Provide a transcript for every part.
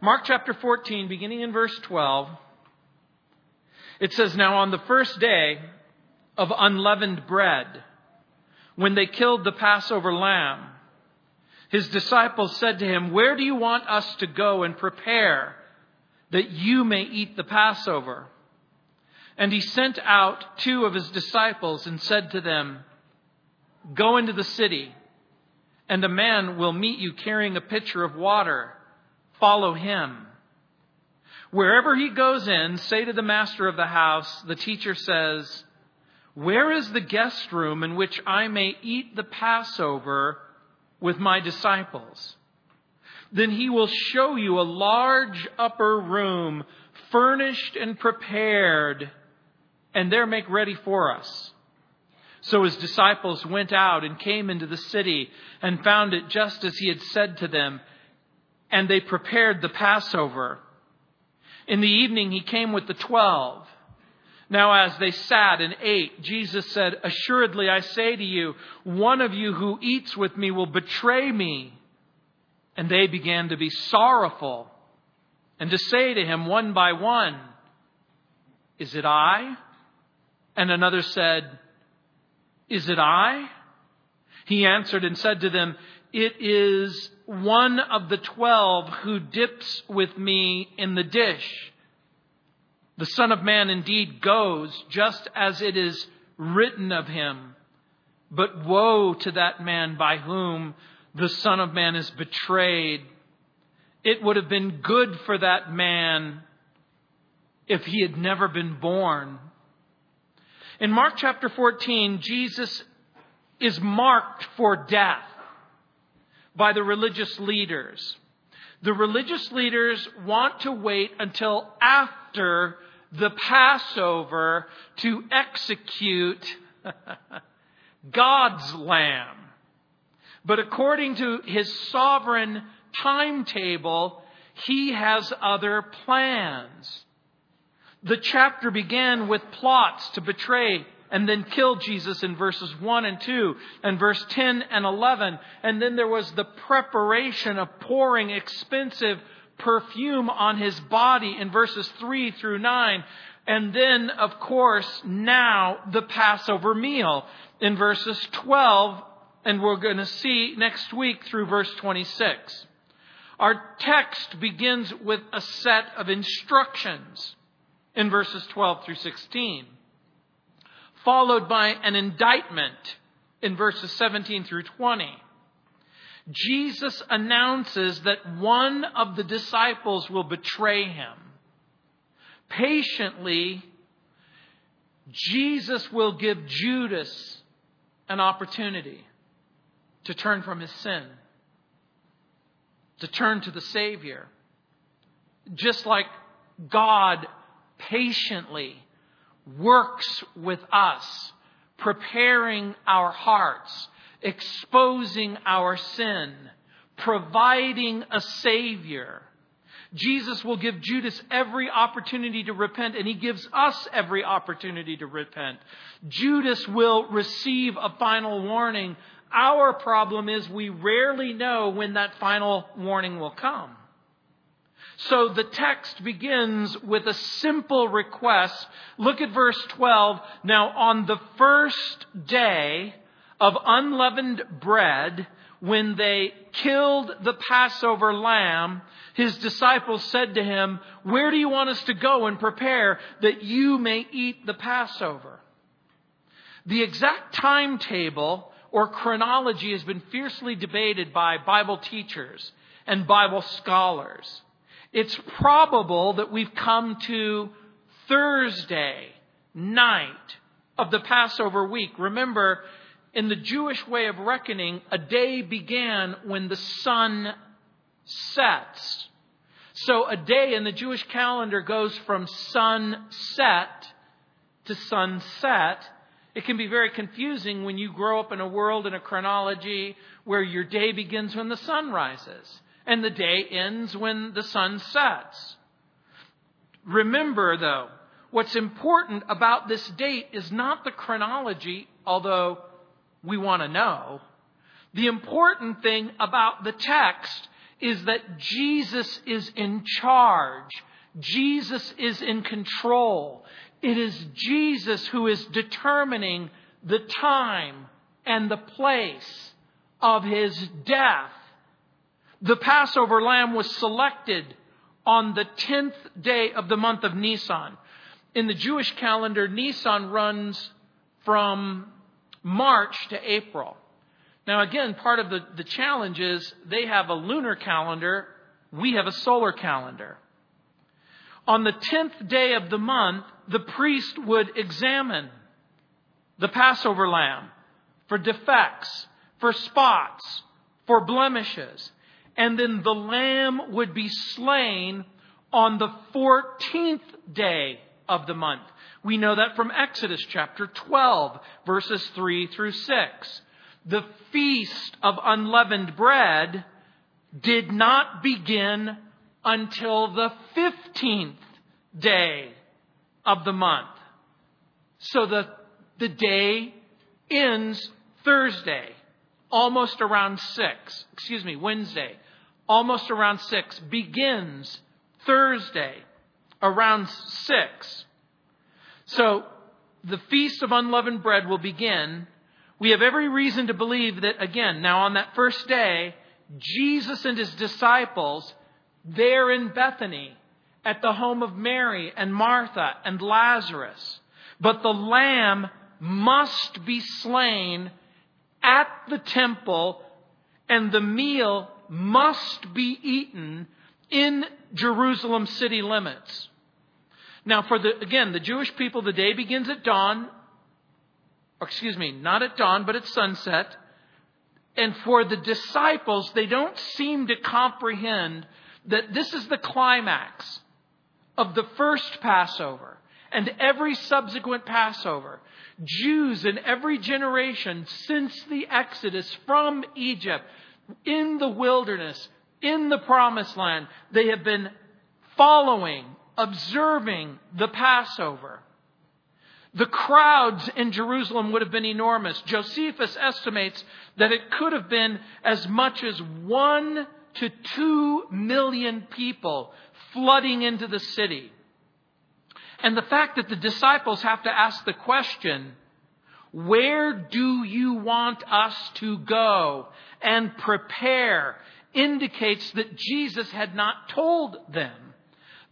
Mark chapter 14, beginning in verse 12, it says, Now on the first day of unleavened bread, when they killed the Passover lamb, his disciples said to him, Where do you want us to go and prepare that you may eat the Passover? And he sent out two of his disciples and said to them, Go into the city, and a man will meet you carrying a pitcher of water. Follow him. Wherever he goes in, say to the master of the house, the teacher says, Where is the guest room in which I may eat the Passover with my disciples? Then he will show you a large upper room, furnished and prepared and there make ready for us. So his disciples went out and came into the city and found it just as he had said to them, and they prepared the Passover. In the evening he came with the twelve. Now, as they sat and ate, Jesus said, Assuredly, I say to you, one of you who eats with me will betray me. And they began to be sorrowful and to say to him one by one, Is it I? And another said, Is it I? He answered and said to them, It is one of the twelve who dips with me in the dish. The Son of Man indeed goes just as it is written of him. But woe to that man by whom the Son of Man is betrayed. It would have been good for that man if he had never been born. In Mark chapter 14, Jesus is marked for death by the religious leaders. The religious leaders want to wait until after the Passover to execute God's lamb. But according to his sovereign timetable, he has other plans. The chapter began with plots to betray and then kill Jesus in verses 1 and 2 and verse 10 and 11. And then there was the preparation of pouring expensive perfume on his body in verses 3 through 9. And then, of course, now the Passover meal in verses 12, and we're going to see next week through verse 26. Our text begins with a set of instructions in verses 12 through 16, followed by an indictment in verses 17 through 20. Jesus announces that one of the disciples will betray him. Patiently, Jesus will give Judas an opportunity to turn from his sin, to turn to the Savior. Just like God patiently works with us, preparing our hearts, exposing our sin, providing a Savior. Jesus will give Judas every opportunity to repent, and he gives us every opportunity to repent. Judas will receive a final warning. Our problem is we rarely know when that final warning will come. So the text begins with a simple request. Look at verse 12. Now, on the first day of unleavened bread, when they killed the Passover lamb, his disciples said to him, Where do you want us to go and prepare that you may eat the Passover? The exact timetable or chronology has been fiercely debated by Bible teachers and Bible scholars. It's probable that we've come to Thursday night of the Passover week. Remember, in the Jewish way of reckoning, a day began when the sun sets. So a day in the Jewish calendar goes from sunset to sunset. It can be very confusing when you grow up in a world in a chronology where your day begins when the sun rises and the day ends when the sun sets. Remember, though, what's important about this date is not the chronology, although we want to know. The important thing about the text is that Jesus is in charge. Jesus is in control. It is Jesus who is determining the time and the place of his death. The Passover lamb was selected on the 10th day of the month of Nisan. In the Jewish calendar, Nisan runs from March to April. Now, again, part of the, the challenge is they have a lunar calendar, we have a solar calendar. On the 10th day of the month, the priest would examine the Passover lamb for defects, for spots, for blemishes. And then the lamb would be slain on the 14th day of the month. We know that from Exodus chapter 12, verses 3 through 6. The feast of unleavened bread did not begin until the 15th day of the month. So the, the day ends Thursday, almost around 6. Excuse me, Wednesday, almost around 6. Begins Thursday, around 6. So the Feast of Unleavened Bread will begin. We have every reason to believe that, again, now on that first day, Jesus and his disciples, there in Bethany, at the home of Mary and Martha and Lazarus. But the lamb must be slain at the temple, and the meal must be eaten in Jerusalem city limits. Now, for the, again, the Jewish people, the day begins at dawn. Excuse me, not at dawn, but at sunset. And for the disciples, they don't seem to comprehend that this is the climax of the first Passover and every subsequent Passover. Jews in every generation since the Exodus from Egypt, in the wilderness, in the promised land, they have been following, observing the Passover. The crowds in Jerusalem would have been enormous. Josephus estimates that it could have been as much as one to two million people flooding into the city. And the fact that the disciples have to ask the question, where do you want us to go and prepare indicates that Jesus had not told them.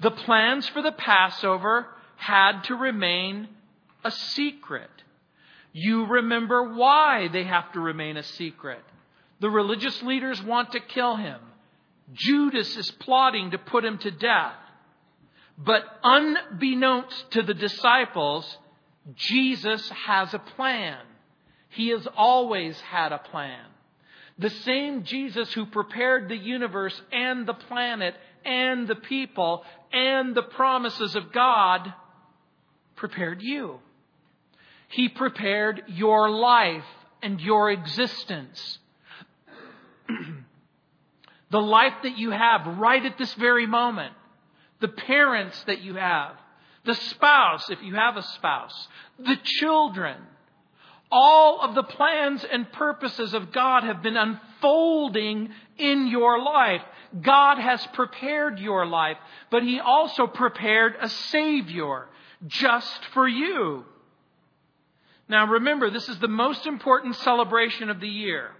The plans for the Passover had to remain a secret. You remember why they have to remain a secret. The religious leaders want to kill him. Judas is plotting to put him to death. But unbeknownst to the disciples, Jesus has a plan. He has always had a plan. The same Jesus who prepared the universe and the planet and the people and the promises of God prepared you. He prepared your life and your existence. the life that you have right at this very moment, the parents that you have, the spouse, if you have a spouse, the children, all of the plans and purposes of God have been unfolding in your life. God has prepared your life, but He also prepared a Savior just for you. Now remember, this is the most important celebration of the year.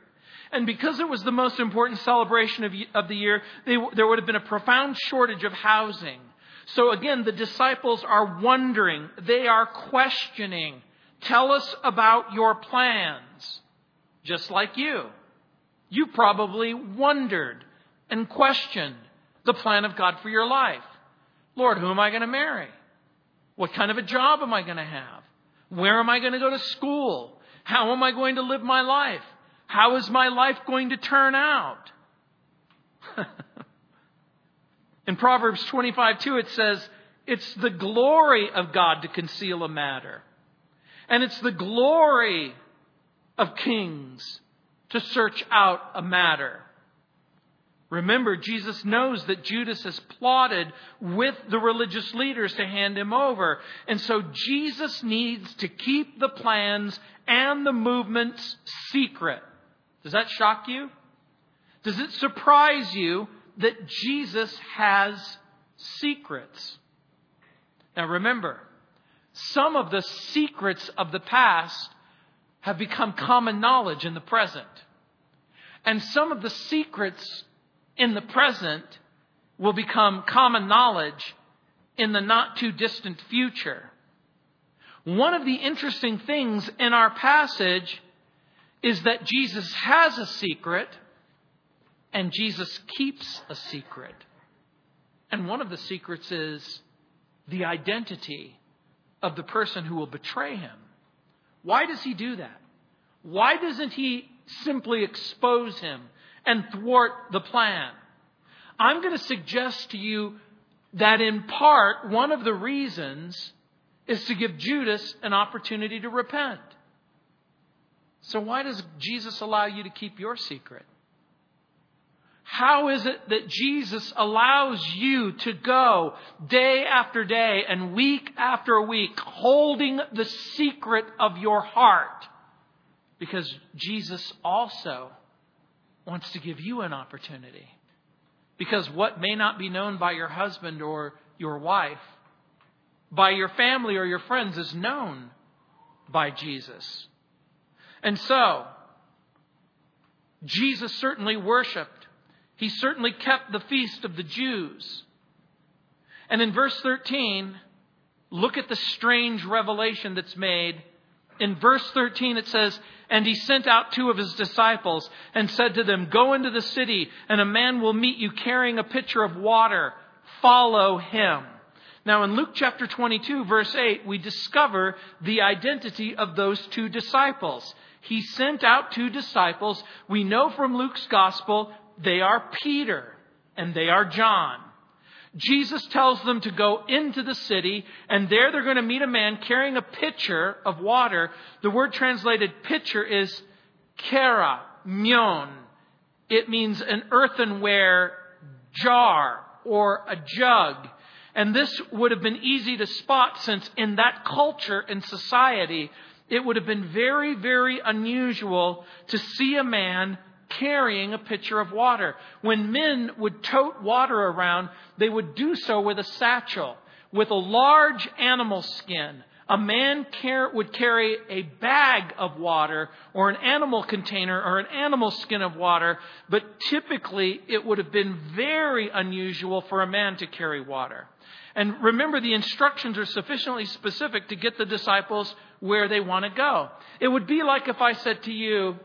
And because it was the most important celebration of, the year, they, there would have been a profound shortage of housing. So again, the disciples are wondering, they are questioning, Tell us about your plans. Just like you. You probably wondered and questioned the plan of God for your life. Lord, who am I going to marry? What kind of a job am I going to have? Where am I going to go to school? How am I going to live my life? How is my life going to turn out? In Proverbs 25 2, it says, It's the glory of God to conceal a matter, and it's the glory of kings to search out a matter. Remember, Jesus knows that Judas has plotted with the religious leaders to hand him over. And so Jesus needs to keep the plans and the movements secret. Does that shock you? Does it surprise you that Jesus has secrets. Now remember, some of the secrets of the past have become common knowledge in the present. And some of the secrets in the present will become common knowledge in the not too distant future. One of the interesting things in our passage is that Jesus has a secret and Jesus keeps a secret. And one of the secrets is the identity of the person who will betray him. Why does he do that? Why doesn't he simply expose him and thwart the plan? I'm going to suggest to you that in part, one of the reasons is to give Judas an opportunity to repent. So, why does Jesus allow you to keep your secret? How is it that Jesus allows you to go day after day and week after week holding the secret of your heart? Because Jesus also wants to give you an opportunity. Because what may not be known by your husband or your wife, by your family or your friends, is known by Jesus. And so, Jesus certainly worshiped. He certainly kept the feast of the Jews. And in verse 13, look at the strange revelation that's made. In verse 13, it says, And he sent out two of his disciples and said to them, Go into the city, and a man will meet you carrying a pitcher of water. Follow him. Now, in Luke chapter 22, verse 8, we discover the identity of those two disciples. He sent out two disciples. We know from Luke's gospel they are Peter and they are John. Jesus tells them to go into the city, and there they're going to meet a man carrying a pitcher of water. The word translated pitcher is kera, myon. It means an earthenware jar or a jug. And this would have been easy to spot since in that culture and society, it would have been very, very unusual to see a man carrying a pitcher of water. When men would tote water around, they would do so with a satchel, with a large animal skin. A man would carry a bag of water or an animal container or an animal skin of water, but typically it would have been very unusual for a man to carry water. And remember, the instructions are sufficiently specific to get the disciples where they want to go. It would be like if I said to you,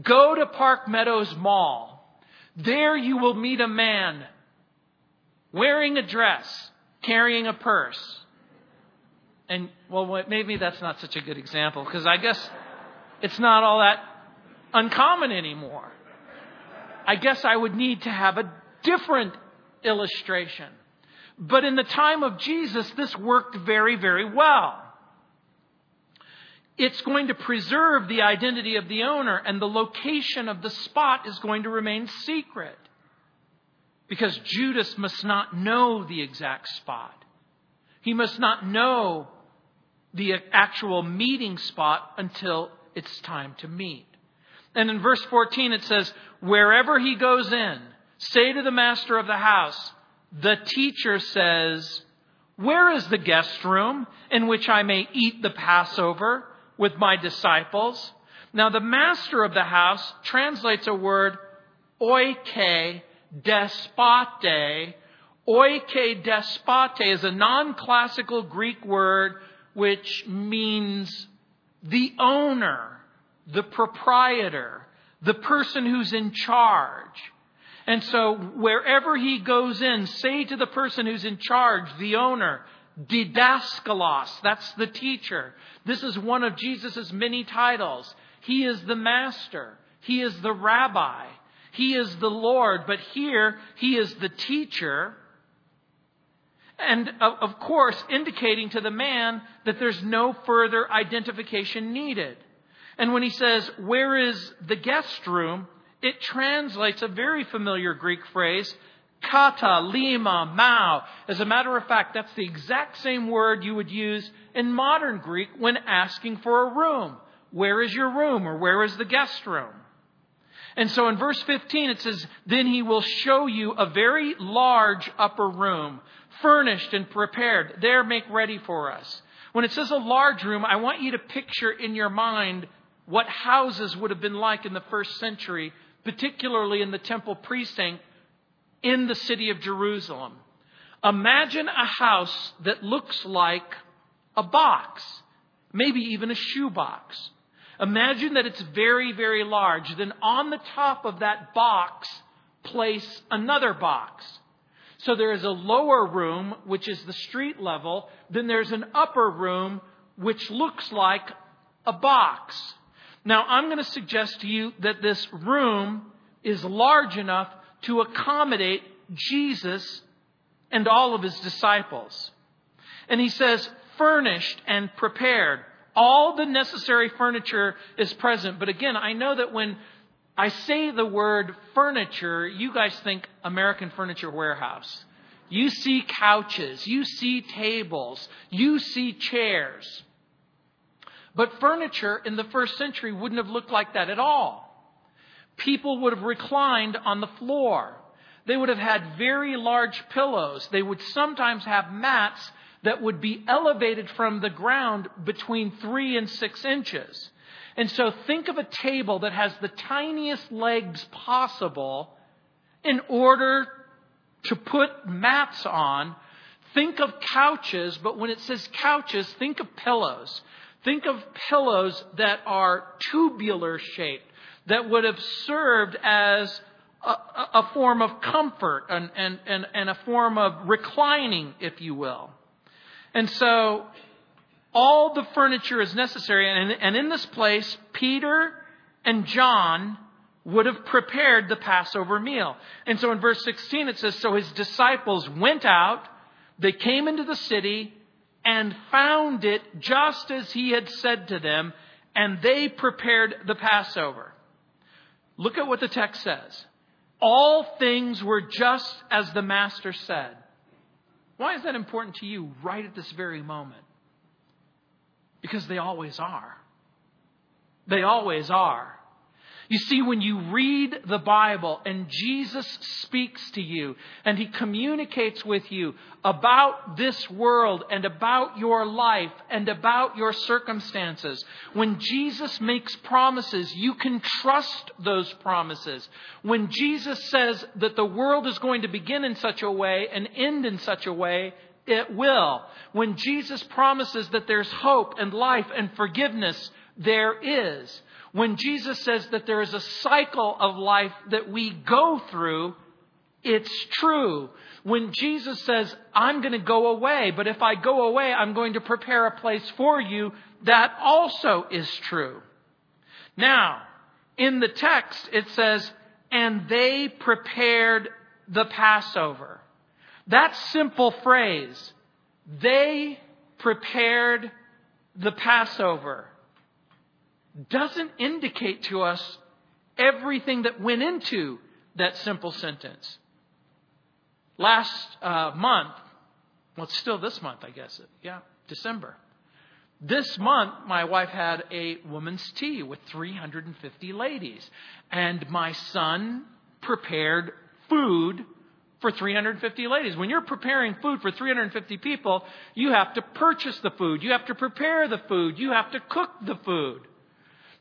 Go to Park Meadows Mall. There you will meet a man wearing a dress, carrying a purse. And, well, maybe that's not such a good example because I guess it's not all that uncommon anymore. I guess I would need to have a different illustration. But in the time of Jesus, this worked very, very well it's going to preserve the identity of the owner, and the location of the spot is going to remain secret. Because Judas must not know the exact spot. He must not know the actual meeting spot until it's time to meet. And in verse 14 it says, Wherever he goes in, say to the master of the house, the teacher says, Where is the guest room in which I may eat the Passover? With my disciples. Now, the master of the house translates a word, oike despote. Oike despote is a non classical Greek word which means the owner, the proprietor, the person who's in charge. And so, wherever he goes in, say to the person who's in charge, the owner, didaskalos, that's the teacher. This is one of Jesus' many titles. He is the master. He is the rabbi. He is the Lord. But here, he is the teacher. And of course, indicating to the man that there's no further identification needed. And when he says, Where is the guest room? it translates a very familiar Greek phrase, kata, lima, mau. As a matter of fact, that's the exact same word you would use in modern Greek when asking for a room. Where is your room or where is the guest room? And so in verse 15 it says, Then he will show you a very large upper room, furnished and prepared. There make ready for us. When it says a large room, I want you to picture in your mind what houses would have been like in the first century, particularly in the temple precinct in the city of Jerusalem. Imagine a house that looks like a box, maybe even a shoebox. Imagine that it's very, very large. Then on the top of that box, place another box. So there is a lower room, which is the street level. Then there's an upper room, which looks like a box. Now, I'm going to suggest to you that this room is large enough to accommodate Jesus and all of his disciples. And he says, furnished and prepared. All the necessary furniture is present. But again, I know that when I say the word furniture, you guys think American Furniture Warehouse. You see couches, you see tables, you see chairs. But furniture in the first century wouldn't have looked like that at all. People would have reclined on the floor. They would have had very large pillows. They would sometimes have mats that would be elevated from the ground between three and six inches. And so think of a table that has the tiniest legs possible in order to put mats on. Think of couches, but when it says couches, think of pillows. Think of pillows that are tubular shaped, that would have served as a, a form of comfort and, and, and, and a form of reclining, if you will. And so all the furniture is necessary. And, and in this place, Peter and John would have prepared the Passover meal. And so in verse 16 it says, So his disciples went out, they came into the city, and found it just as he had said to them, and they prepared the Passover. Look at what the text says. All things were just as the Master said. Why is that important to you right at this very moment? Because they always are. They always are. You see, when you read the Bible and Jesus speaks to you and he communicates with you about this world and about your life and about your circumstances, when Jesus makes promises, you can trust those promises. When Jesus says that the world is going to begin in such a way and end in such a way, it will. When Jesus promises that there's hope and life and forgiveness, there is. When Jesus says that there is a cycle of life that we go through, it's true. When Jesus says, I'm going to go away, but if I go away, I'm going to prepare a place for you, that also is true. Now, in the text, it says, and they prepared the Passover. That simple phrase, they prepared the Passover doesn't indicate to us everything that went into that simple sentence. Last uh, month, well, it's still this month, I guess. Yeah, December. This month, my wife had a woman's tea with 350 ladies. And my son prepared food for 350 ladies. When you're preparing food for 350 people, you have to purchase the food. You have to prepare the food. You have to cook the food.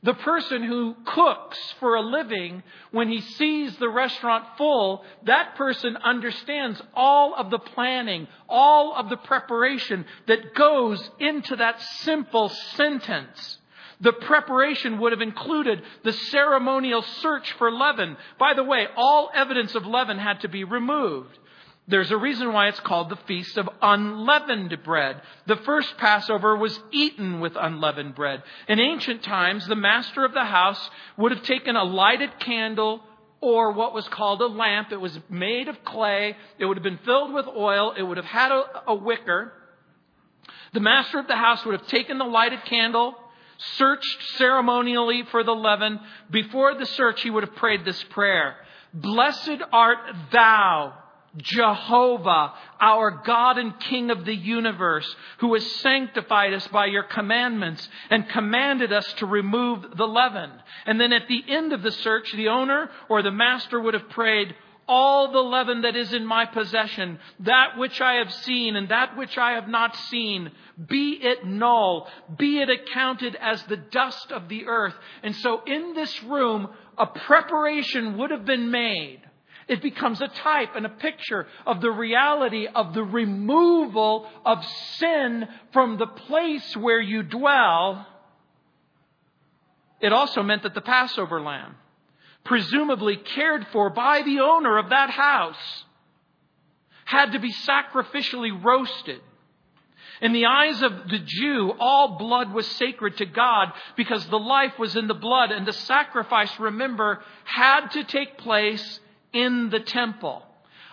The person who cooks for a living, when he sees the restaurant full, that person understands all of the planning, all of the preparation that goes into that simple sentence. The preparation would have included the ceremonial search for leaven. By the way, all evidence of leaven had to be removed. There's a reason why it's called the Feast of Unleavened Bread. The first Passover was eaten with unleavened bread. In ancient times, the master of the house would have taken a lighted candle or what was called a lamp. It was made of clay. It would have been filled with oil. It would have had a, a wicker. The master of the house would have taken the lighted candle, searched ceremonially for the leaven. Before the search, he would have prayed this prayer. Blessed art thou Jehovah, our God and King of the universe, who has sanctified us by your commandments and commanded us to remove the leaven. And then at the end of the search, the owner or the master would have prayed, all the leaven that is in my possession, that which I have seen and that which I have not seen, be it null, be it accounted as the dust of the earth. And so in this room, a preparation would have been made it becomes a type and a picture of the reality of the removal of sin from the place where you dwell. It also meant that the Passover lamb, presumably cared for by the owner of that house, had to be sacrificially roasted. In the eyes of the Jew, all blood was sacred to God because the life was in the blood, and the sacrifice, remember, had to take place in the temple.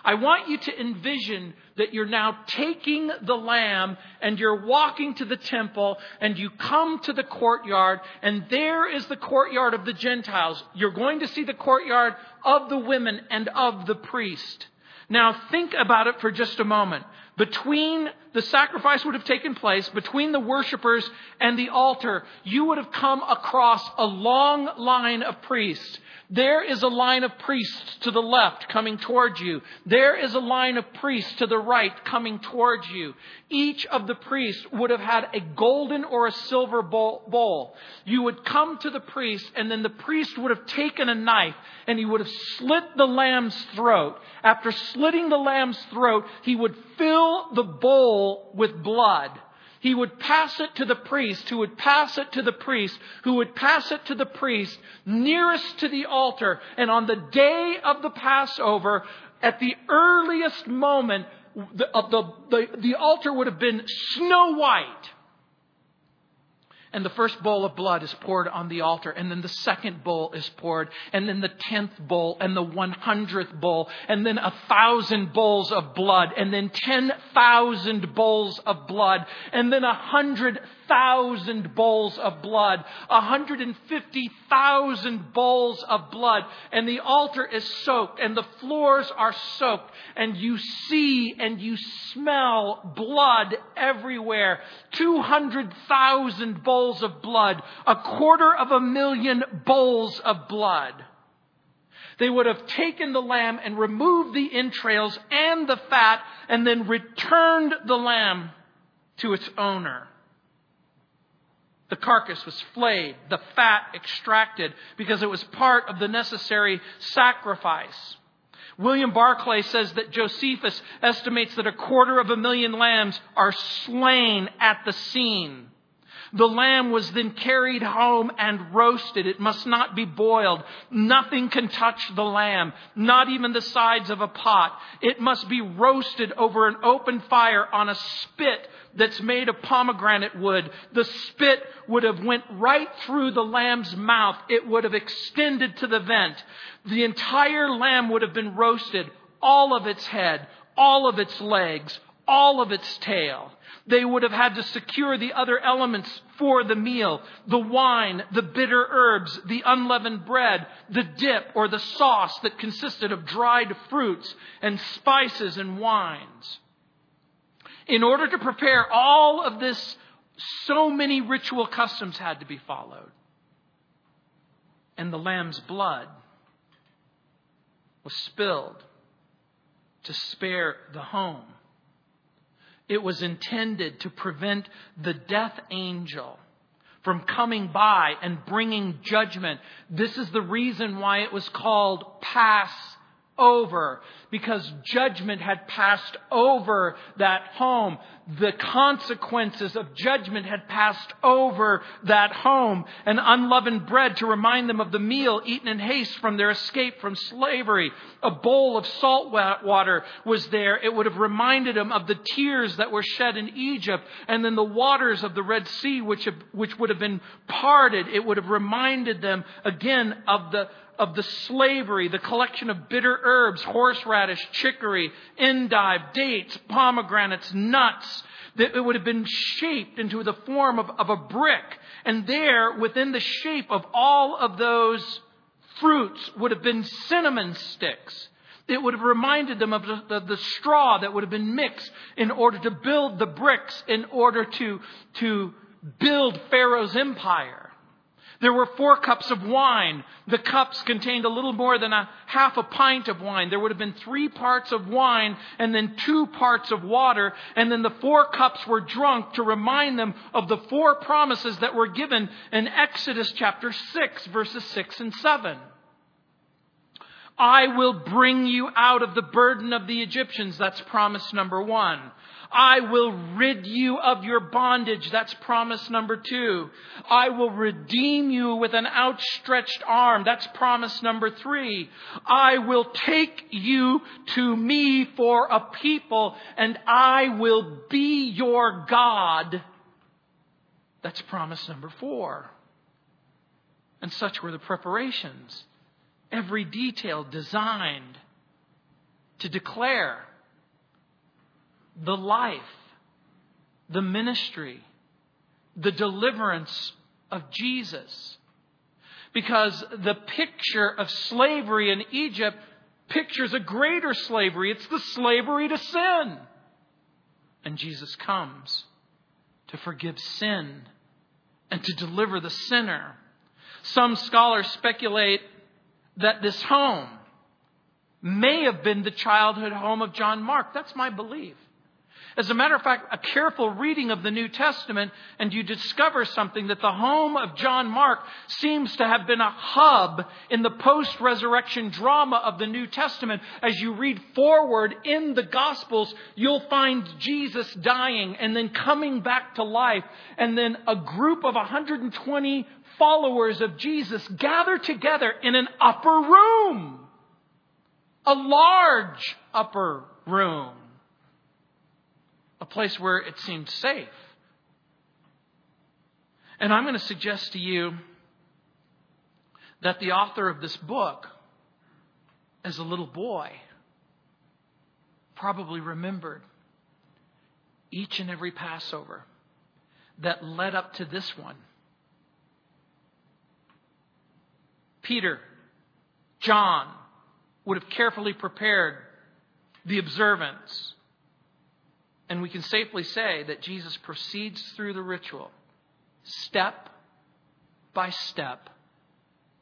I want you to envision that you're now taking the lamb and you're walking to the temple and you come to the courtyard and there is the courtyard of the Gentiles. You're going to see the courtyard of the women and of the priest. Now think about it for just a moment. Between the sacrifice would have taken place, between the worshippers and the altar, you would have come across a long line of priests. There is a line of priests to the left coming towards you. There is a line of priests to the right coming towards you. Each of the priests would have had a golden or a silver bowl. You would come to the priest and then the priest would have taken a knife and he would have slit the lamb's throat. After slitting the lamb's throat, he would fill the bowl with blood. He would pass it to the priest, who would pass it to the priest, who would pass it to the priest nearest to the altar. And on the day of the Passover, at the earliest moment, the, the, the, the altar would have been snow white and the first bowl of blood is poured on the altar, and then the second bowl is poured, and then the tenth bowl, and the one hundredth bowl, and then a thousand bowls of blood, and then ten thousand bowls of blood, and then a hundred thousand bowls of blood, a 150,000 bowls of blood, and the altar is soaked, and the floors are soaked, and you see and you smell blood everywhere. 200,000 bowls of blood, a quarter of a million bowls of blood. They would have taken the lamb and removed the entrails and the fat and then returned the lamb to its owner. The carcass was flayed, the fat extracted, because it was part of the necessary sacrifice. William Barclay says that Josephus estimates that a quarter of a million lambs are slain at the scene. The lamb was then carried home and roasted. It must not be boiled. Nothing can touch the lamb, not even the sides of a pot. It must be roasted over an open fire on a spit that's made of pomegranate wood. The spit would have went right through the lamb's mouth. It would have extended to the vent. The entire lamb would have been roasted, all of its head, all of its legs, all of its tail. They would have had to secure the other elements for the meal the wine, the bitter herbs, the unleavened bread, the dip or the sauce that consisted of dried fruits and spices and wines. In order to prepare all of this, so many ritual customs had to be followed. And the lamb's blood was spilled to spare the home. It was intended to prevent the death angel from coming by and bringing judgment. This is the reason why it was called Pass over because judgment had passed over that home. The consequences of judgment had passed over that home. An unleavened bread to remind them of the meal eaten in haste from their escape from slavery. A bowl of salt water was there. It would have reminded them of the tears that were shed in Egypt and then the waters of the Red Sea which, have, which would have been parted. It would have reminded them again of the of the slavery, the collection of bitter herbs, horseradish, chicory, endive, dates, pomegranates, nuts, that it would have been shaped into the form of, of a brick. And there, within the shape of all of those fruits, would have been cinnamon sticks. It would have reminded them of the, the, the, straw that would have been mixed in order to build the bricks, in order to, to build Pharaoh's empire. There were four cups of wine. The cups contained a little more than a half a pint of wine. There would have been three parts of wine and then two parts of water. And then the four cups were drunk to remind them of the four promises that were given in Exodus chapter 6, verses 6 and 7. I will bring you out of the burden of the Egyptians. That's promise number one. I will rid you of your bondage. That's promise number two. I will redeem you with an outstretched arm. That's promise number three. I will take you to me for a people and I will be your God. That's promise number four. And such were the preparations. Every detail designed to declare the life, the ministry, the deliverance of Jesus. Because the picture of slavery in Egypt pictures a greater slavery. It's the slavery to sin. And Jesus comes to forgive sin and to deliver the sinner. Some scholars speculate that this home may have been the childhood home of John Mark. That's my belief. As a matter of fact, a careful reading of the New Testament, and you discover something that the home of John Mark seems to have been a hub in the post resurrection drama of the New Testament. As you read forward in the Gospels, you'll find Jesus dying and then coming back to life, and then a group of 120 followers of Jesus gather together in an upper room. A large upper room a place where it seemed safe. And I'm going to suggest to you that the author of this book, as a little boy, probably remembered each and every Passover that led up to this one. Peter, John would have carefully prepared the observance and we can safely say that Jesus proceeds through the ritual step by step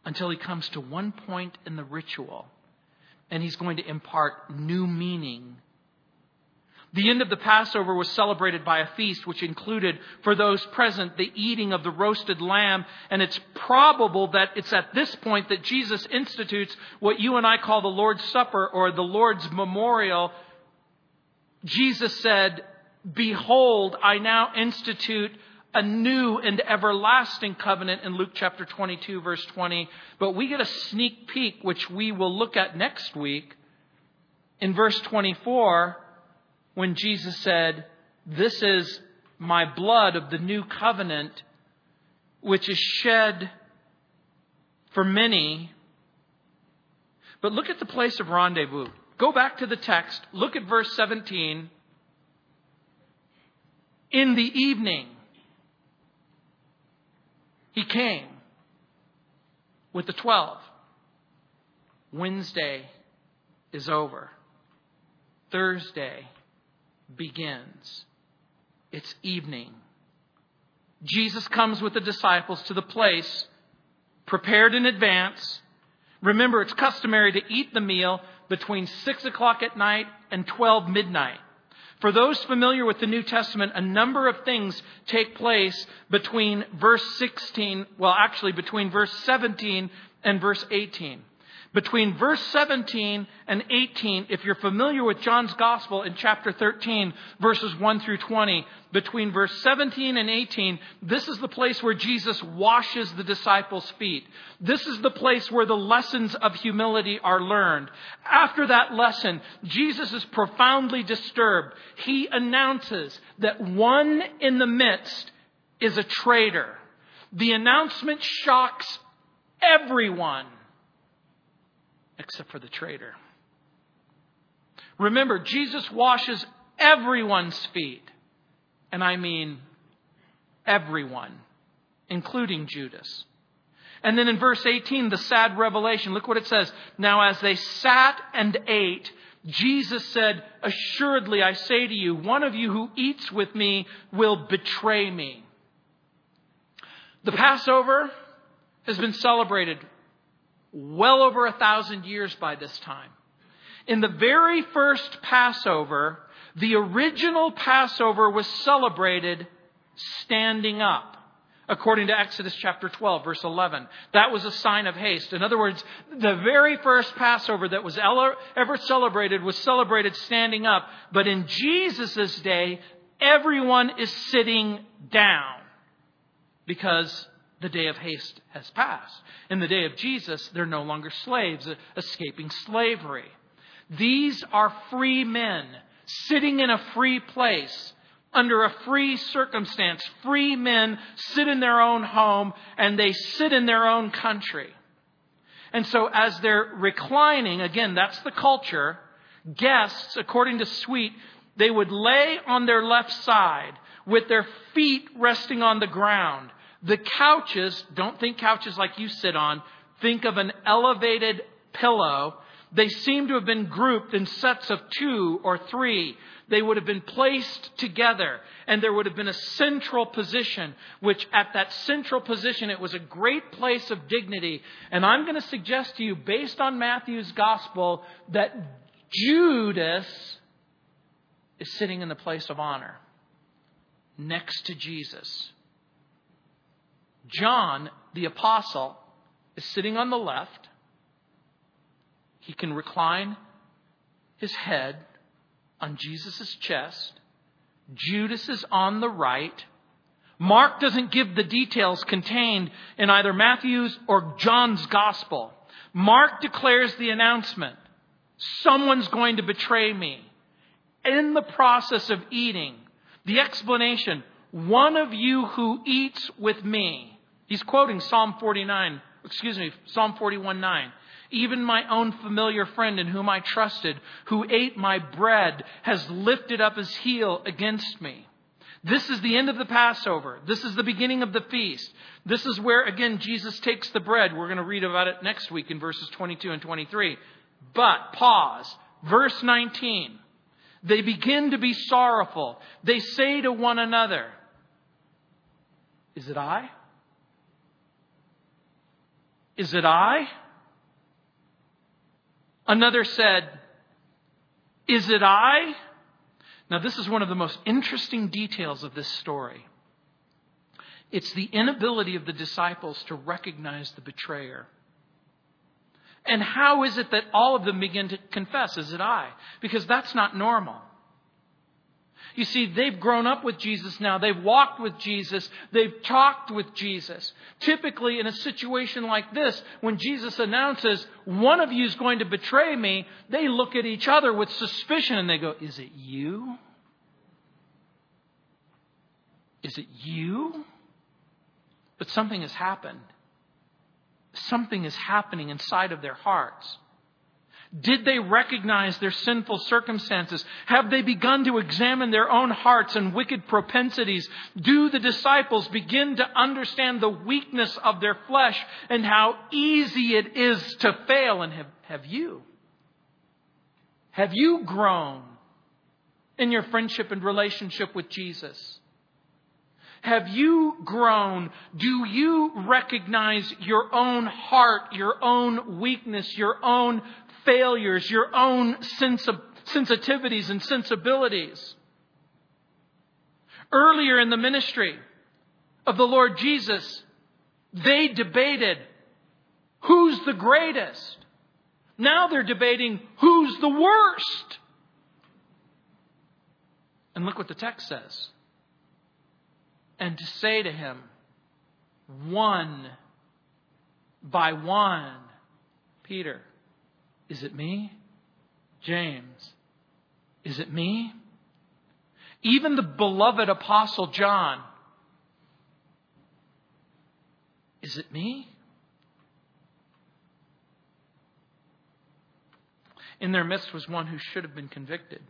until he comes to one point in the ritual and he's going to impart new meaning. The end of the Passover was celebrated by a feast which included, for those present, the eating of the roasted lamb. And it's probable that it's at this point that Jesus institutes what you and I call the Lord's Supper or the Lord's Memorial Jesus said, Behold, I now institute a new and everlasting covenant in Luke chapter 22, verse 20. But we get a sneak peek, which we will look at next week, in verse 24, when Jesus said, This is my blood of the new covenant, which is shed for many. But look at the place of rendezvous. Go back to the text. Look at verse 17. In the evening, he came with the twelve. Wednesday is over. Thursday begins. It's evening. Jesus comes with the disciples to the place prepared in advance. Remember, it's customary to eat the meal between 6 o'clock at night and 12 midnight. For those familiar with the New Testament, a number of things take place between verse 16, well, actually between verse 17 and verse 18. Between verse 17 and 18, if you're familiar with John's Gospel in chapter 13, verses 1 through 20, between verse 17 and 18, this is the place where Jesus washes the disciples' feet. This is the place where the lessons of humility are learned. After that lesson, Jesus is profoundly disturbed. He announces that one in the midst is a traitor. The announcement shocks everyone except for the traitor. Remember, Jesus washes everyone's feet. And I mean everyone, including Judas. And then in verse 18, the sad revelation. Look what it says. Now, as they sat and ate, Jesus said, Assuredly, I say to you, one of you who eats with me will betray me. The Passover has been celebrated well over a thousand years by this time. In the very first Passover, the original Passover was celebrated standing up according to Exodus chapter 12, verse 11. That was a sign of haste. In other words, the very first Passover that was ever celebrated was celebrated standing up. But in Jesus' day, everyone is sitting down because the day of haste has passed. In the day of Jesus, they're no longer slaves escaping slavery. These are free men sitting in a free place under a free circumstance. Free men sit in their own home and they sit in their own country. And so as they're reclining, again, that's the culture, guests, according to Swete, they would lay on their left side with their feet resting on the ground. The couches, don't think couches like you sit on, think of an elevated pillow. They seem to have been grouped in sets of two or three they would have been placed together, and there would have been a central position, which at that central position, it was a great place of dignity. And I'm going to suggest to you, based on Matthew's gospel, that Judas is sitting in the place of honor next to Jesus. John, the apostle, is sitting on the left. He can recline his head on Jesus' chest. Judas is on the right. Mark doesn't give the details contained in either Matthew's or John's gospel. Mark declares the announcement someone's going to betray me. In the process of eating, the explanation one of you who eats with me. He's quoting Psalm 49, excuse me, Psalm 41 9. Even my own familiar friend in whom I trusted, who ate my bread, has lifted up his heel against me. This is the end of the Passover. This is the beginning of the feast. This is where, again, Jesus takes the bread. We're going to read about it next week in verses 22 and 23. But, pause. Verse 19. They begin to be sorrowful. They say to one another, Is it I? Is it I? Another said, Is it I? Now, this is one of the most interesting details of this story. It's the inability of the disciples to recognize the betrayer. And how is it that all of them begin to confess, Is it I? Because that's not normal. You see, they've grown up with Jesus now. They've walked with Jesus. They've talked with Jesus. Typically, in a situation like this, when Jesus announces, one of you is going to betray me, they look at each other with suspicion and they go, Is it you? Is it you? But something has happened. Something is happening inside of their hearts. Did they recognize their sinful circumstances? Have they begun to examine their own hearts and wicked propensities? Do the disciples begin to understand the weakness of their flesh and how easy it is to fail? And have, have you? Have you grown in your friendship and relationship with Jesus? Have you grown? Do you recognize your own heart, your own weakness, your own failures, your own sensitivities and sensibilities. Earlier in the ministry of the Lord Jesus, they debated who's the greatest. Now they're debating who's the worst. And look what the text says. And to say to him, one by one, Peter, is it me? James, is it me? Even the beloved Apostle John, is it me? In their midst was one who should have been convicted,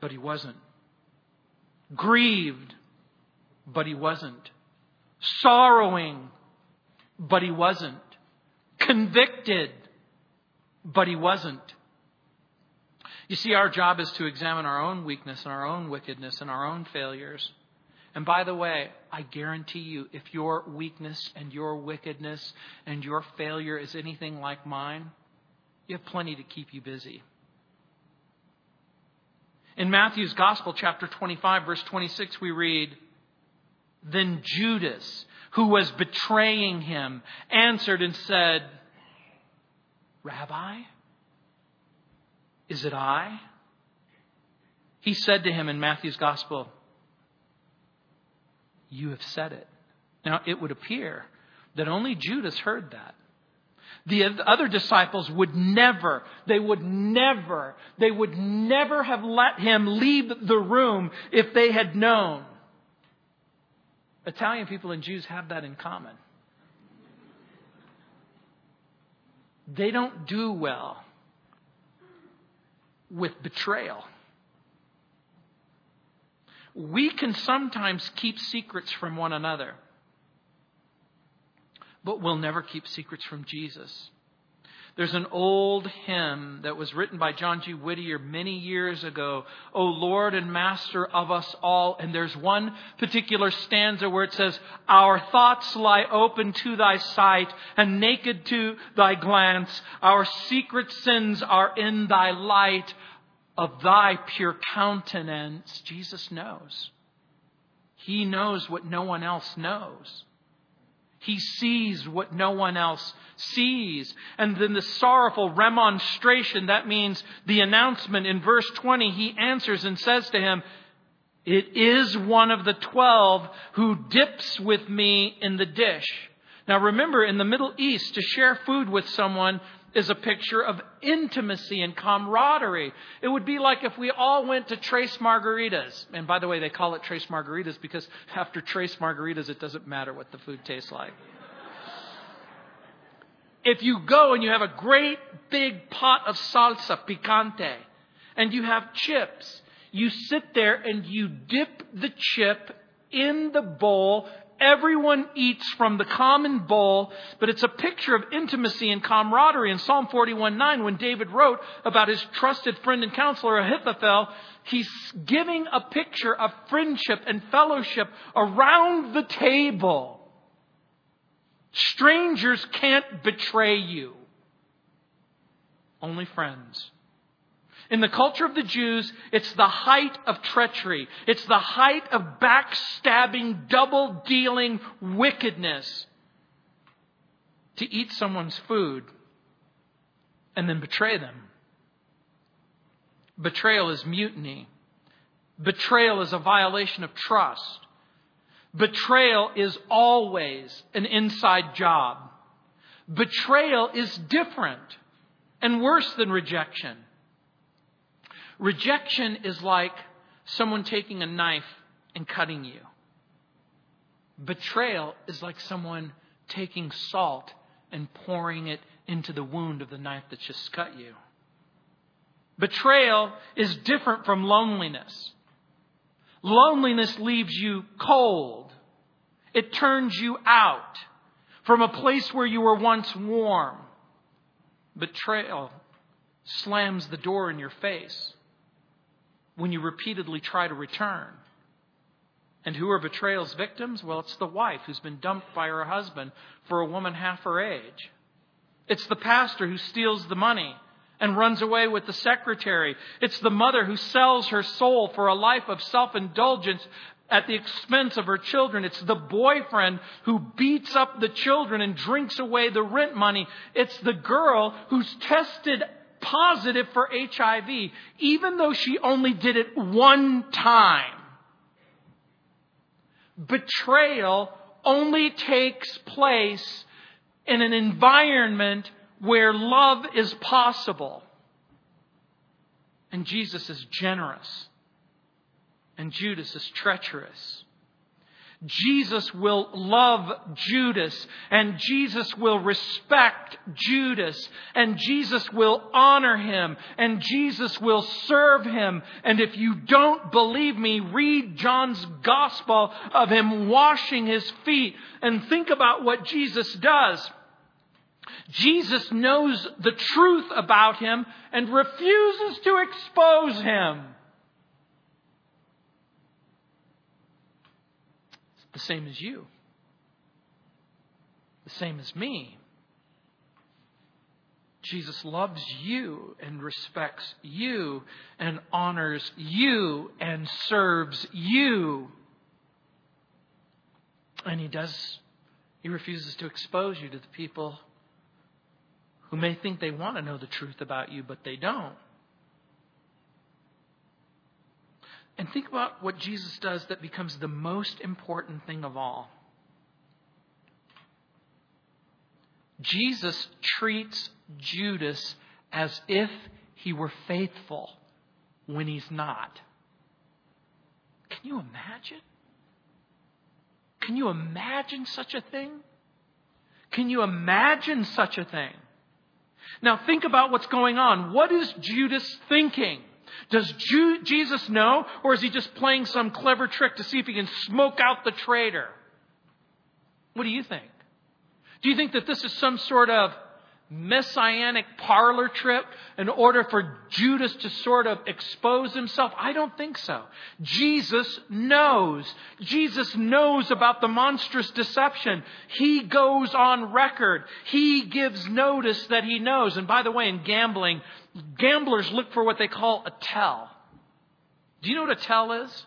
but he wasn't. Grieved, but he wasn't. Sorrowing, but he wasn't. Convicted, but he wasn't. You see, our job is to examine our own weakness and our own wickedness and our own failures. And by the way, I guarantee you, if your weakness and your wickedness and your failure is anything like mine, you have plenty to keep you busy. In Matthew's Gospel, chapter 25, verse 26, we read, Then Judas, who was betraying him, answered and said, Rabbi, is it I? He said to him in Matthew's Gospel, You have said it. Now, it would appear that only Judas heard that. The other disciples would never, they would never, they would never have let him leave the room if they had known. Italian people and Jews have that in common. They don't do well with betrayal. We can sometimes keep secrets from one another, but we'll never keep secrets from Jesus. There's an old hymn that was written by John G. Whittier many years ago, O Lord and Master of us all. And there's one particular stanza where it says, Our thoughts lie open to thy sight and naked to thy glance. Our secret sins are in thy light. Of thy pure countenance, Jesus knows. He knows what no one else knows. He sees what no one else sees. And then the sorrowful remonstration, that means the announcement in verse 20, he answers and says to him, It is one of the twelve who dips with me in the dish. Now remember, in the Middle East, to share food with someone is a picture of intimacy and camaraderie. It would be like if we all went to Tres Margaritas. And by the way, they call it Tres Margaritas because after Tres Margaritas, it doesn't matter what the food tastes like if you go and you have a great big pot of salsa picante and you have chips, you sit there and you dip the chip in the bowl. Everyone eats from the common bowl, but it's a picture of intimacy and camaraderie. In Psalm 41:9, when David wrote about his trusted friend and counselor Ahithophel, he's giving a picture of friendship and fellowship around the table. Strangers can't betray you. Only friends. In the culture of the Jews, it's the height of treachery. It's the height of backstabbing, double dealing wickedness to eat someone's food and then betray them. Betrayal is mutiny. Betrayal is a violation of trust. Betrayal is always an inside job. Betrayal is different and worse than rejection. Rejection is like someone taking a knife and cutting you. Betrayal is like someone taking salt and pouring it into the wound of the knife that just cut you. Betrayal is different from loneliness. Loneliness leaves you cold. It turns you out from a place where you were once warm. Betrayal slams the door in your face when you repeatedly try to return. And who are betrayal's victims? Well, it's the wife who's been dumped by her husband for a woman half her age. It's the pastor who steals the money and runs away with the secretary. It's the mother who sells her soul for a life of self indulgence at the expense of her children. It's the boyfriend who beats up the children and drinks away the rent money. It's the girl who's tested positive for HIV, even though she only did it one time. Betrayal only takes place in an environment where love is possible. And Jesus is generous. And Judas is treacherous. Jesus will love Judas and Jesus will respect Judas and Jesus will honor him and Jesus will serve him. And if you don't believe me, read John's gospel of him washing his feet and think about what Jesus does. Jesus knows the truth about him and refuses to expose him. The same as you, the same as me. Jesus loves you and respects you and honors you and serves you. And he does, he refuses to expose you to the people who may think they want to know the truth about you, but they don't. And think about what Jesus does that becomes the most important thing of all. Jesus treats Judas as if he were faithful when he's not. Can you imagine? Can you imagine such a thing? Can you imagine such a thing? Now think about what's going on. What is Judas thinking? Does Jesus know, or is he just playing some clever trick to see if he can smoke out the traitor? What do you think? Do you think that this is some sort of messianic parlor trip in order for Judas to sort of expose himself? I don't think so. Jesus knows. Jesus knows about the monstrous deception. He goes on record. He gives notice that he knows. And by the way, in gambling, gamblers look for what they call a tell. Do you know what a tell is?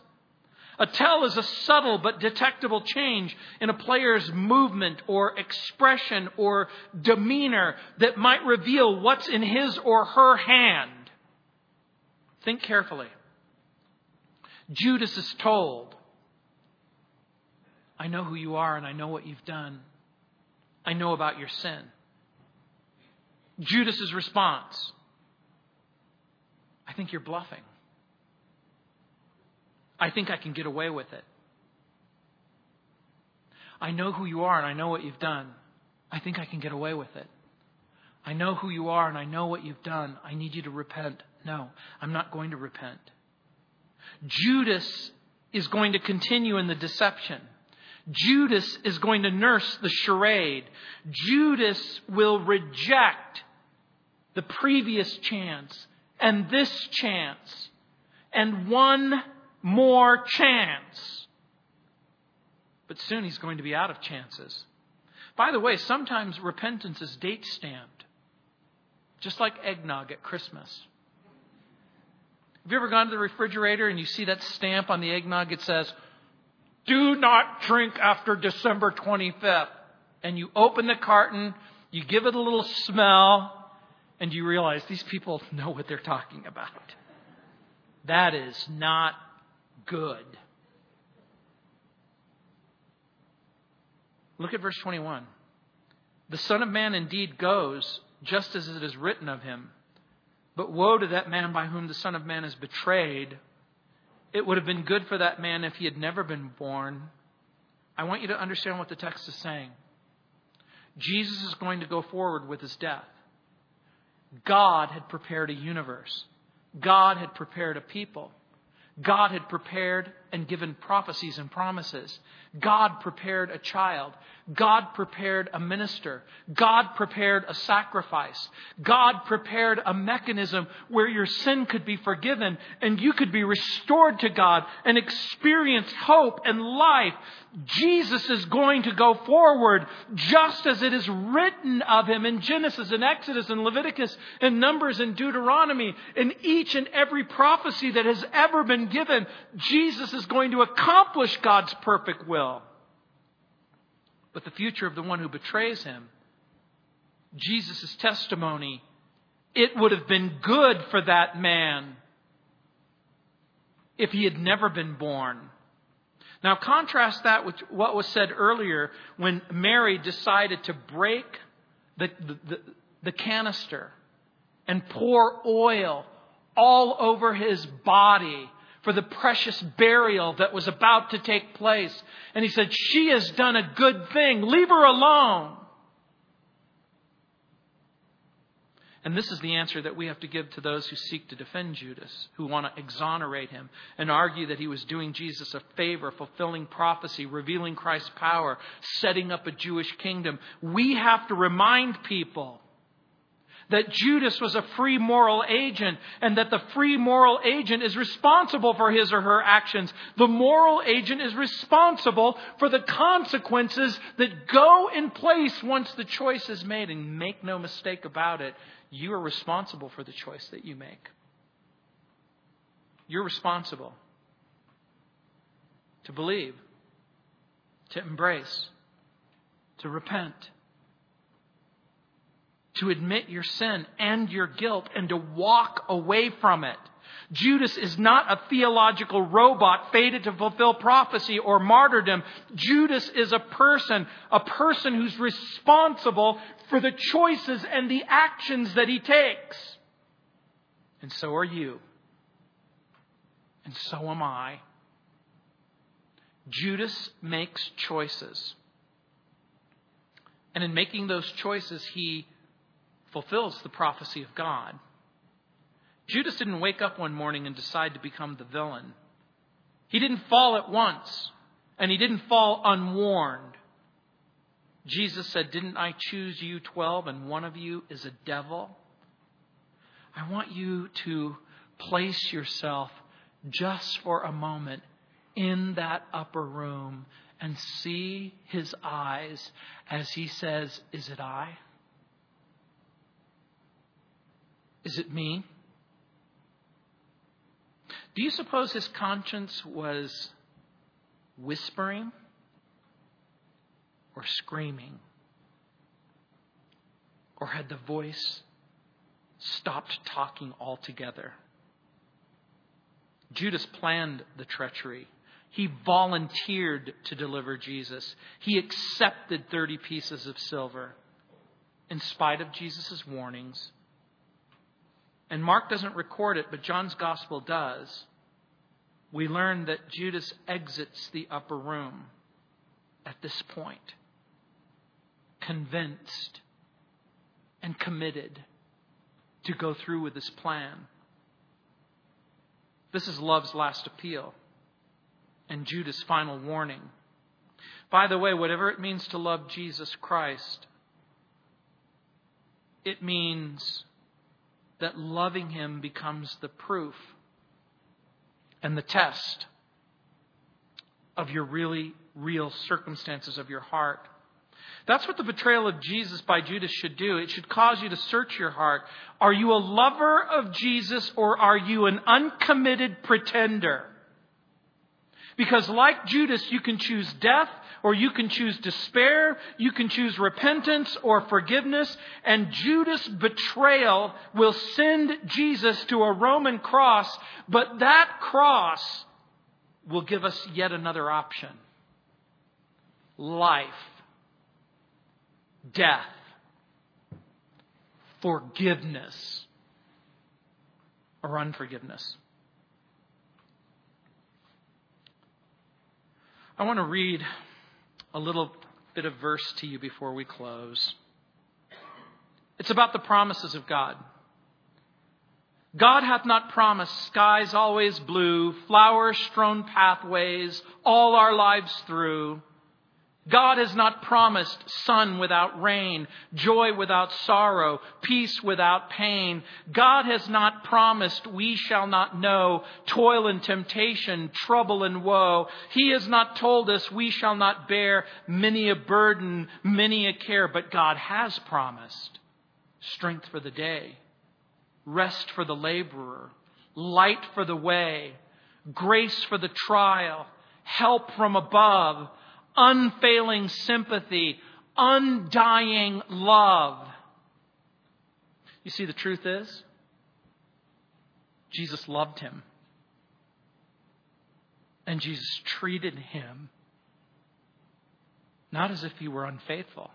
A tell is a subtle but detectable change in a player's movement or expression or demeanor that might reveal what's in his or her hand. Think carefully. Judas is told, I know who you are and I know what you've done. I know about your sin. Judas's response I think you're bluffing. I think I can get away with it. I know who you are and I know what you've done. I think I can get away with it. I know who you are and I know what you've done. I need you to repent. No, I'm not going to repent. Judas is going to continue in the deception. Judas is going to nurse the charade. Judas will reject the previous chance and this chance and one more chance. But soon he's going to be out of chances. By the way, sometimes repentance is date stamped, just like eggnog at Christmas. Have you ever gone to the refrigerator and you see that stamp on the eggnog? It says, Do not drink after December 25th. And you open the carton, you give it a little smell, and you realize these people know what they're talking about. That is not good. Look at verse 21. The Son of Man indeed goes just as it is written of him. But woe to that man by whom the Son of Man is betrayed. It would have been good for that man if he had never been born. I want you to understand what the text is saying. Jesus is going to go forward with his death. God had prepared a universe. God had prepared a people. God had prepared and given prophecies and promises. God prepared a child. God prepared a minister. God prepared a sacrifice. God prepared a mechanism where your sin could be forgiven and you could be restored to God and experience hope and life. Jesus is going to go forward just as it is written of him in Genesis and Exodus and Leviticus and Numbers and Deuteronomy. In each and every prophecy that has ever been given, Jesus is going to accomplish God's perfect will but the future of the one who betrays him. Jesus' testimony, it would have been good for that man if he had never been born. Now, contrast that with what was said earlier when Mary decided to break the, the, the, the canister and pour oil all over his body for the precious burial that was about to take place. And he said, She has done a good thing. Leave her alone. And this is the answer that we have to give to those who seek to defend Judas, who want to exonerate him and argue that he was doing Jesus a favor, fulfilling prophecy, revealing Christ's power, setting up a Jewish kingdom. We have to remind people that Judas was a free moral agent and that the free moral agent is responsible for his or her actions. The moral agent is responsible for the consequences that go in place once the choice is made. And make no mistake about it, you are responsible for the choice that you make. You're responsible to believe, to embrace, to repent to admit your sin and your guilt and to walk away from it. Judas is not a theological robot fated to fulfill prophecy or martyrdom. Judas is a person, a person who's responsible for the choices and the actions that he takes. And so are you. And so am I. Judas makes choices. And in making those choices, he fulfills the prophecy of God. Judas didn't wake up one morning and decide to become the villain. He didn't fall at once, and he didn't fall unwarned. Jesus said, Didn't I choose you 12 and one of you is a devil? I want you to place yourself just for a moment in that upper room and see his eyes as he says, Is it I? Is it me? Do you suppose his conscience was whispering or screaming? Or had the voice stopped talking altogether? Judas planned the treachery. He volunteered to deliver Jesus. He accepted 30 pieces of silver in spite of Jesus' warnings and Mark doesn't record it, but John's gospel does, we learn that Judas exits the upper room at this point, convinced and committed to go through with this plan. This is love's last appeal and Judas' final warning. By the way, whatever it means to love Jesus Christ, it means that loving Him becomes the proof and the test of your really real circumstances of your heart. That's what the betrayal of Jesus by Judas should do. It should cause you to search your heart. Are you a lover of Jesus or are you an uncommitted pretender? Because like Judas, you can choose death or you can choose despair, you can choose repentance or forgiveness, and Judas' betrayal will send Jesus to a Roman cross, but that cross will give us yet another option. Life, death, forgiveness, or unforgiveness. I want to read a little bit of verse to you before we close. It's about the promises of God. God hath not promised skies always blue, flower strewn pathways all our lives through. God has not promised sun without rain, joy without sorrow, peace without pain. God has not promised we shall not know toil and temptation, trouble and woe. He has not told us we shall not bear many a burden, many a care, but God has promised strength for the day, rest for the laborer, light for the way, grace for the trial, help from above unfailing sympathy, undying love. You see, the truth is, Jesus loved him. And Jesus treated him not as if he were unfaithful,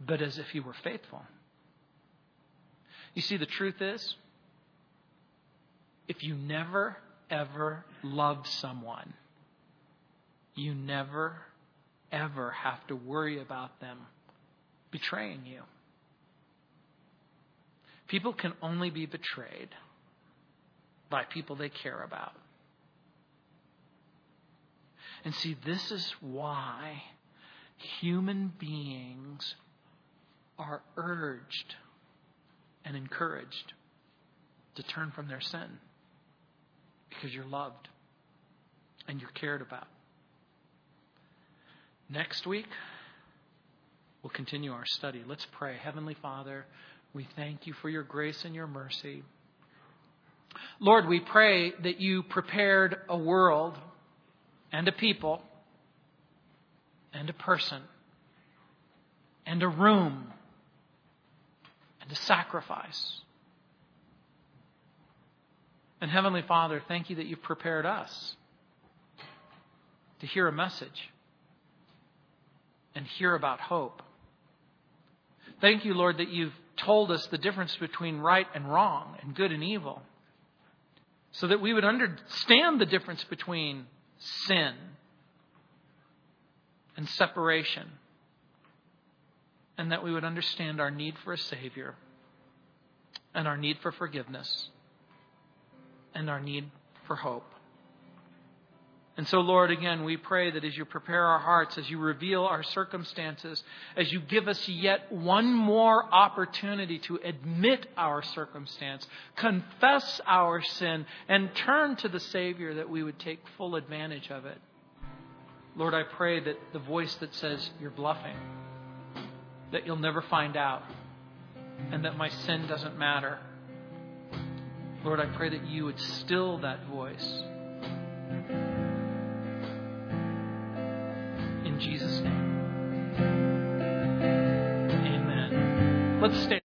but as if he were faithful. You see, the truth is, if you never ever loved someone, you never, ever have to worry about them betraying you. People can only be betrayed by people they care about. And see, this is why human beings are urged and encouraged to turn from their sin because you're loved and you're cared about. Next week, we'll continue our study. Let's pray. Heavenly Father, we thank you for your grace and your mercy. Lord, we pray that you prepared a world and a people and a person and a room and a sacrifice. And Heavenly Father, thank you that you've prepared us to hear a message and hear about hope. Thank you, Lord, that you've told us the difference between right and wrong and good and evil so that we would understand the difference between sin and separation, and that we would understand our need for a Savior and our need for forgiveness and our need for hope. And so, Lord, again, we pray that as you prepare our hearts, as you reveal our circumstances, as you give us yet one more opportunity to admit our circumstance, confess our sin, and turn to the Savior, that we would take full advantage of it. Lord, I pray that the voice that says you're bluffing, that you'll never find out, and that my sin doesn't matter. Lord, I pray that you would still that voice. Jesus' name. Amen. Let's stay.